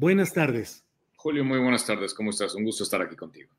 Buenas tardes. Julio, muy buenas tardes. ¿Cómo estás? Un gusto estar aquí contigo.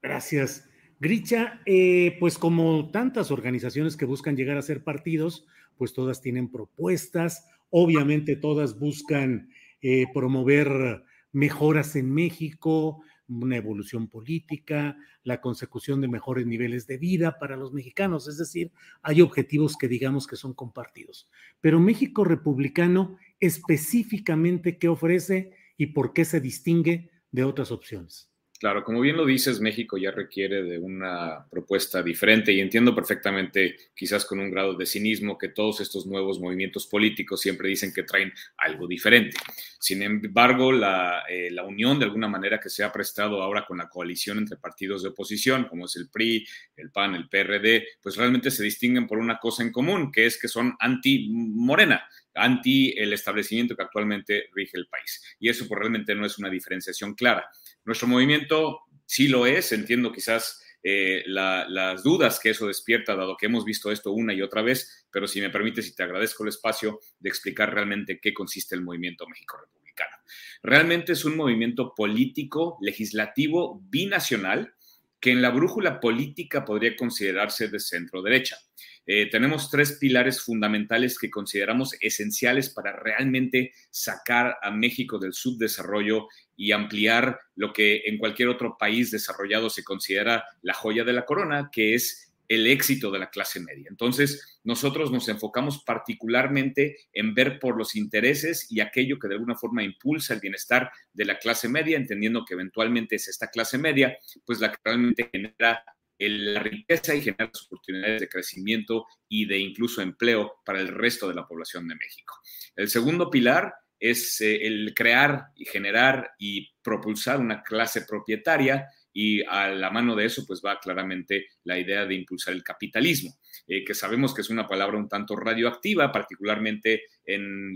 Gracias. Gricha, eh, pues como tantas organizaciones que buscan llegar a ser partidos, pues todas tienen propuestas, obviamente todas buscan eh, promover mejoras en México, una evolución política, la consecución de mejores niveles de vida para los mexicanos, es decir, hay objetivos que digamos que son compartidos. Pero México republicano específicamente, ¿qué ofrece? Y por qué se distingue de otras opciones. Claro, como bien lo dices, México ya requiere de una propuesta diferente y entiendo perfectamente, quizás con un grado de cinismo, que todos estos nuevos movimientos políticos siempre dicen que traen algo diferente. Sin embargo, la, eh, la, unión de alguna manera que se ha prestado ahora con la coalición entre partidos de oposición, como es el PRI, el PAN, el PRD, pues realmente se distinguen por una cosa en común, que es que son anti-morena anti el establecimiento que actualmente rige el país. Y eso pues, realmente no es una diferenciación clara. Nuestro movimiento sí lo es, entiendo quizás eh, las dudas que eso despierta, dado que hemos visto esto una y otra vez, pero si me permites y te agradezco el espacio de explicar realmente qué consiste el movimiento México Republicano. Realmente es un movimiento político, legislativo, binacional, que en la brújula política podría considerarse de centro derecha. Eh, tenemos tres pilares fundamentales que consideramos esenciales para realmente sacar a México del subdesarrollo y ampliar lo que en cualquier otro país desarrollado se considera la joya de la corona, que es el éxito de la clase media. Entonces, nosotros nos enfocamos particularmente en ver por los intereses y aquello que de alguna forma impulsa el bienestar de la clase media, entendiendo que eventualmente es esta clase media, pues la que realmente genera la riqueza y genera las oportunidades de crecimiento y de incluso empleo para el resto de la población de México. El segundo pilar es eh, el crear y generar y propulsar una clase propietaria y a la mano de eso pues va claramente la idea de impulsar el capitalismo, eh, que sabemos que es una palabra un tanto radioactiva, particularmente en,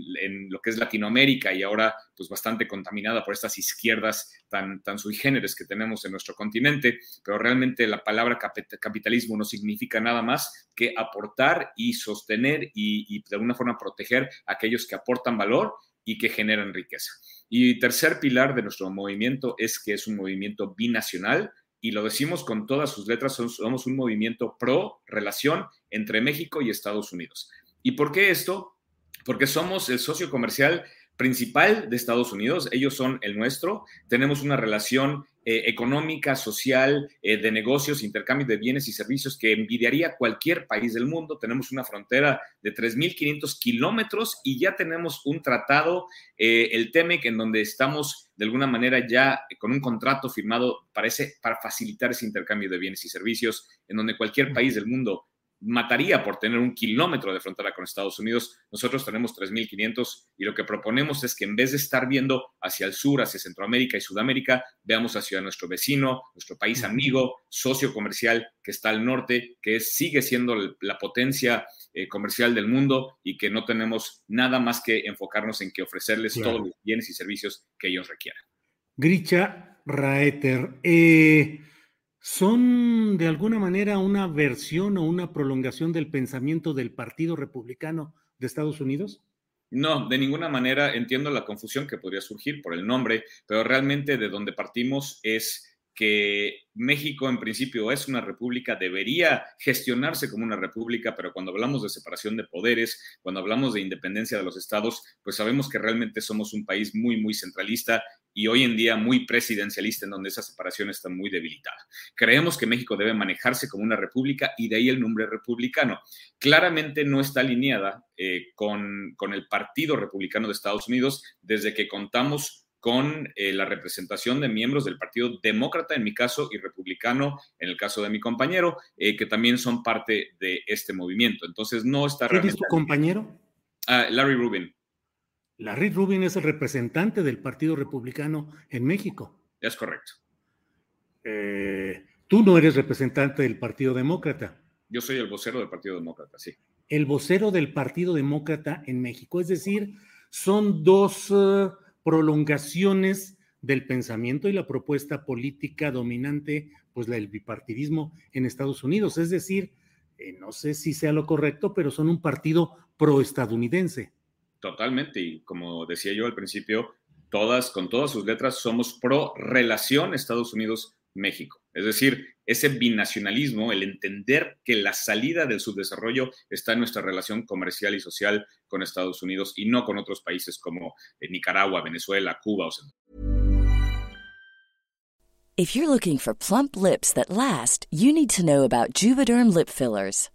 lo que es Latinoamérica y ahora pues bastante contaminada por estas izquierdas tan, tan sui generis que tenemos en nuestro continente, pero realmente la palabra capitalismo no significa nada más que aportar y sostener y, y de alguna forma proteger a aquellos que aportan valor y que generan riqueza. Y tercer pilar de nuestro movimiento es que es un movimiento binacional y lo decimos con todas sus letras, somos un movimiento pro relación entre México y Estados Unidos. ¿Y por qué esto? Porque somos el socio comercial principal de Estados Unidos, ellos son el nuestro, tenemos una relación eh, económica, social, eh, de negocios, intercambio de bienes y servicios que envidiaría cualquier país del mundo. Tenemos una frontera de 3.500 kilómetros y ya tenemos un tratado, eh, el TEMEC, en donde estamos de alguna manera ya con un contrato firmado parece para facilitar ese intercambio de bienes y servicios, en donde cualquier país del mundo mataría por tener un kilómetro de frontera con Estados Unidos. Nosotros tenemos 3.500 y lo que proponemos es que en vez de estar viendo hacia el sur, hacia Centroamérica y Sudamérica, veamos hacia nuestro vecino, nuestro país amigo, socio comercial que está al norte, que sigue siendo la potencia eh, comercial del mundo y que no tenemos nada más que enfocarnos en que ofrecerles todos los bienes y servicios que ellos requieran. Gricha Raeter, eh, son de alguna manera una versión o una prolongación del pensamiento del Partido Republicano de Estados Unidos? No, de ninguna manera entiendo la confusión que podría surgir por el nombre, pero realmente de donde partimos es que México en principio es una república, debería gestionarse como una república, pero cuando hablamos de separación de poderes, cuando hablamos de independencia de los estados, pues sabemos que realmente somos un país muy, muy centralista y hoy en día muy presidencialista, en donde esa separación está muy debilitada. Creemos que México debe manejarse como una república y de ahí el nombre republicano. Claramente no está alineada eh, con, con el Partido Republicano de Estados Unidos desde que contamos con eh, la representación de miembros del Partido Demócrata, en mi caso, y Republicano, en el caso de mi compañero, eh, que también son parte de este movimiento. Entonces, no está ¿Quién es tu compañero? Uh, Larry Rubin. Larry Rubin es el representante del Partido Republicano en México. Es correcto. Eh, tú no eres representante del Partido Demócrata. Yo soy el vocero del Partido Demócrata, sí. El vocero del Partido Demócrata en México. Es decir, son dos uh, prolongaciones del pensamiento y la propuesta política dominante, pues el bipartidismo en Estados Unidos. Es decir, eh, no sé si sea lo correcto, pero son un partido proestadounidense. Totalmente, y como decía yo al principio, todas, con todas sus letras, somos pro relación Estados Unidos-México. Es decir, ese binacionalismo, el entender que la salida del subdesarrollo está en nuestra relación comercial y social con Estados Unidos y no con otros países como eh, Nicaragua, Venezuela, Cuba o. If you're looking for plump lips that last, you need to know about Juvederm lip fillers.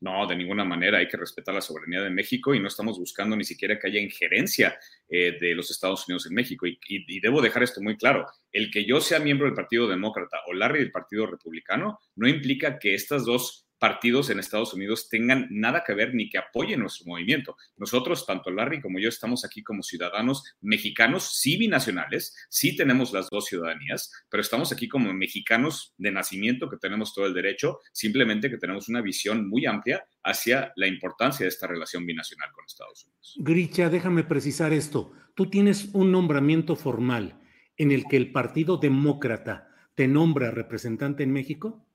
No, de ninguna manera. Hay que respetar la soberanía de México y no estamos buscando ni siquiera que haya injerencia eh, de los Estados Unidos en México. Y, y, y, debo dejar esto muy claro. El que yo sea miembro del Partido Demócrata o Larry del Partido Republicano no implica que estas dos partidos en Estados Unidos tengan nada que ver ni que apoyen nuestro movimiento. Nosotros, tanto Larry como yo, estamos aquí como ciudadanos mexicanos, sí binacionales, sí tenemos las dos ciudadanías, pero estamos aquí como mexicanos de nacimiento que tenemos todo el derecho, simplemente que tenemos una visión muy amplia hacia la importancia de esta relación binacional con Estados Unidos. Gricha, déjame precisar esto. Tú tienes un nombramiento formal en el que el Partido Demócrata te nombra representante en México.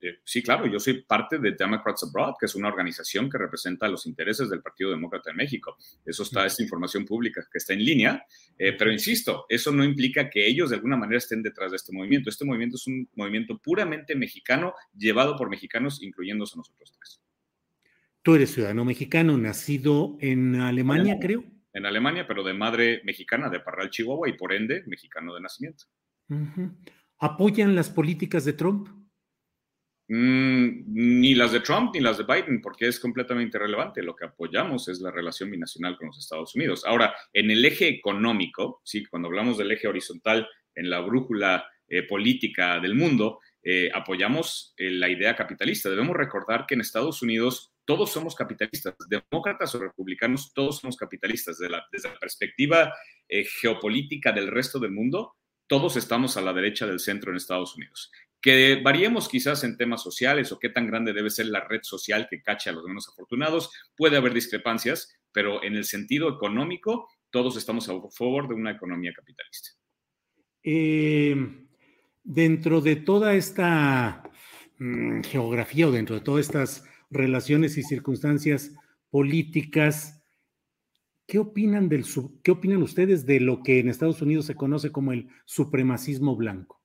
Eh, sí, claro, yo soy parte de Democrats Abroad, que es una organización que representa los intereses del Partido Demócrata en México. Eso está, es información pública que está en línea, eh, pero insisto, eso no implica que ellos de alguna manera estén detrás de este movimiento. Este movimiento es un movimiento puramente mexicano, llevado por mexicanos, incluyéndose a nosotros tres. Tú eres ciudadano mexicano, nacido en Alemania, en, creo. En Alemania, pero de madre mexicana, de Parral, Chihuahua, y por ende, mexicano de nacimiento. Uh -huh. ¿Apoyan las políticas de Trump? Mm, ni las de Trump ni las de Biden, porque es completamente irrelevante. Lo que apoyamos es la relación binacional con los Estados Unidos. Ahora, en el eje económico, sí, cuando hablamos del eje horizontal en la brújula eh, política del mundo, eh, apoyamos eh, la idea capitalista. Debemos recordar que en Estados Unidos todos somos capitalistas, demócratas o republicanos, todos somos capitalistas. Desde la, desde la perspectiva geopolítica del resto del mundo, todos estamos a la derecha del centro en Estados Unidos. Que variemos quizás en temas sociales o qué tan grande debe ser la red social que cache a los menos afortunados, puede haber discrepancias, pero en el sentido económico, todos estamos a favor de una economía capitalista. Eh, dentro de toda esta mm, geografía o dentro de todas estas relaciones y circunstancias políticas, ¿qué opinan, del, ¿qué opinan ustedes de lo que en Estados Unidos se conoce como el supremacismo blanco?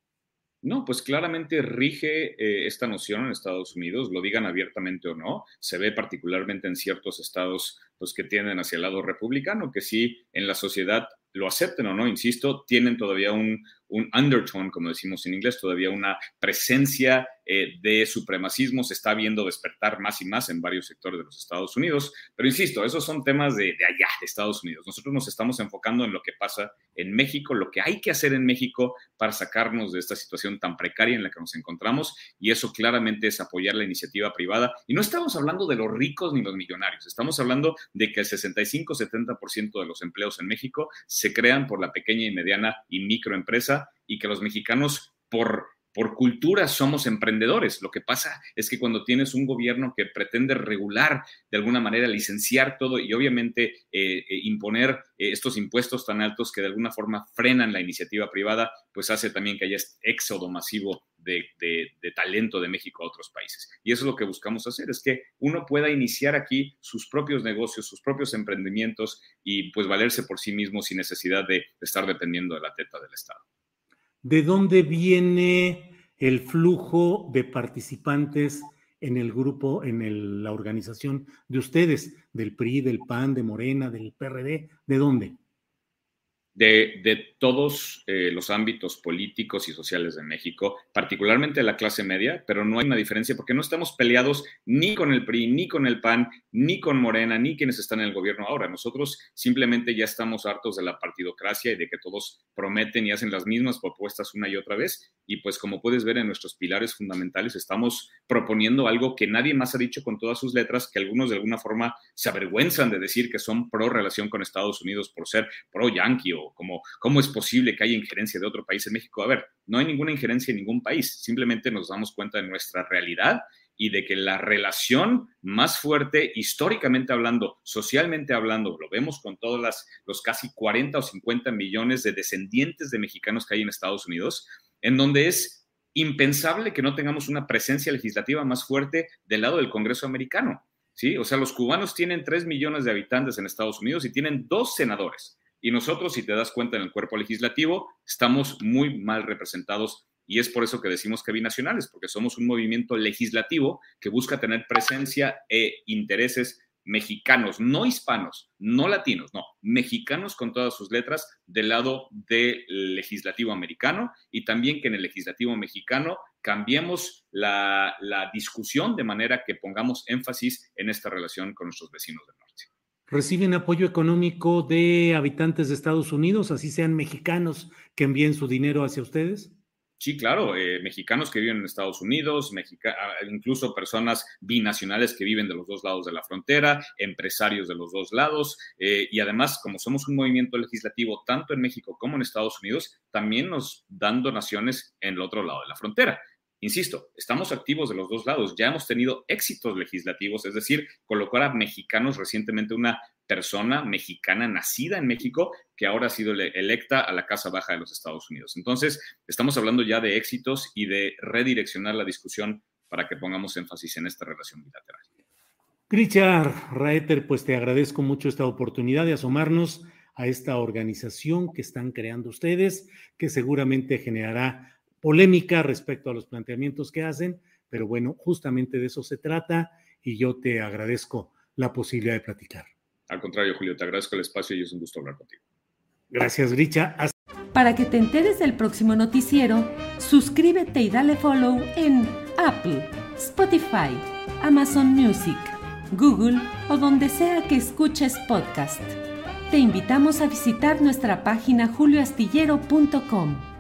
No, pues claramente rige eh, esta noción en Estados Unidos, lo digan abiertamente o no. Se ve particularmente en ciertos estados pues, que tienden hacia el lado republicano, que sí en la sociedad lo acepten o no, insisto, tienen todavía un, un undertone, como decimos en inglés, todavía una presencia eh, de supremacismo se está viendo despertar más y más en varios sectores de los Estados Unidos. Pero insisto, esos son temas de, de, allá, de Estados Unidos. Nosotros nos estamos enfocando en lo que pasa en México, lo que hay que hacer en México para sacarnos de esta situación tan precaria en la que nos encontramos. Y eso claramente es apoyar la iniciativa privada. Y no estamos hablando de los ricos ni los millonarios, estamos hablando de que el 65-70% de los empleos en México se crean por la pequeña y mediana y microempresa y que los mexicanos por por cultura somos emprendedores. Lo que pasa es que cuando tienes un gobierno que pretende regular de alguna manera, licenciar todo y obviamente eh, eh, imponer eh, estos impuestos tan altos que de alguna forma frenan la iniciativa privada, pues hace también que haya este éxodo masivo de, de, talento de México a otros países. Y eso es lo que buscamos hacer, es que uno pueda iniciar aquí sus propios negocios, sus propios emprendimientos y pues valerse por sí mismo sin necesidad de estar dependiendo de la teta del Estado de dónde viene el flujo de participantes en el grupo, en la organización de ustedes, del PRI, del PAN, de Morena, del PRD, ¿de dónde? De, todos eh, los ámbitos políticos y sociales de México, particularmente la clase media, pero no hay una diferencia porque no estamos peleados ni con el PRI, ni con el PAN, ni con Morena, ni quienes están en el gobierno ahora. Nosotros simplemente ya estamos hartos de la partidocracia y de que todos prometen y hacen las mismas propuestas una y otra vez. Y pues como puedes ver en nuestros pilares fundamentales, estamos proponiendo algo que nadie más ha dicho con todas sus letras, que algunos de alguna forma se avergüenzan de decir que son pro relación con Estados Unidos por ser pro yanqui como cómo es posible que haya injerencia de otro país en México. A ver, no hay ninguna injerencia en ningún país, simplemente nos damos cuenta de nuestra realidad y de que la relación más fuerte, históricamente hablando, socialmente hablando, lo vemos con todos los casi 40 o 50 millones de descendientes de mexicanos que hay en Estados Unidos, en donde es impensable que no tengamos una presencia legislativa más fuerte del lado del Congreso americano. ¿sí? O sea, los cubanos tienen 3 millones de habitantes en Estados Unidos y tienen dos senadores. Y nosotros, si te das cuenta en el cuerpo legislativo, estamos muy mal representados y es por eso que decimos que binacionales, porque somos un movimiento legislativo que busca tener presencia e intereses mexicanos, no hispanos, no latinos, no, mexicanos con todas sus letras del lado del legislativo americano y también que en el legislativo mexicano cambiemos la, la discusión de manera que pongamos énfasis en esta relación con nuestros vecinos del norte reciben apoyo económico de habitantes de Estados Unidos, así sean mexicanos que envíen su dinero hacia ustedes? Sí, claro, eh, mexicanos que viven en Estados Unidos, ah, incluso personas binacionales que viven de los dos lados de la frontera, empresarios de los dos lados, eh, y además, como somos un movimiento legislativo tanto en México como en Estados Unidos, también nos dan donaciones en el otro lado de la frontera. Insisto, estamos activos de los dos lados. Ya hemos tenido éxitos legislativos, es decir, colocar a mexicanos recientemente una persona mexicana nacida en México que ahora ha sido electa a la Casa Baja de los Estados Unidos. Entonces, estamos hablando ya de éxitos y de redireccionar la discusión para que pongamos énfasis en esta relación bilateral. Richard Raeter, pues te agradezco mucho esta oportunidad de asomarnos a esta organización que están creando ustedes, que seguramente generará polémica respecto a los planteamientos que hacen, pero bueno, justamente de eso se trata y yo te agradezco la posibilidad de platicar. Al contrario, Julio, te agradezco el espacio y es un gusto hablar contigo. Gracias, Richa. Para que te enteres del próximo noticiero, suscríbete y dale follow en Apple, Spotify, Amazon Music, Google o donde sea que escuches podcast. Te invitamos a visitar nuestra página julioastillero.com.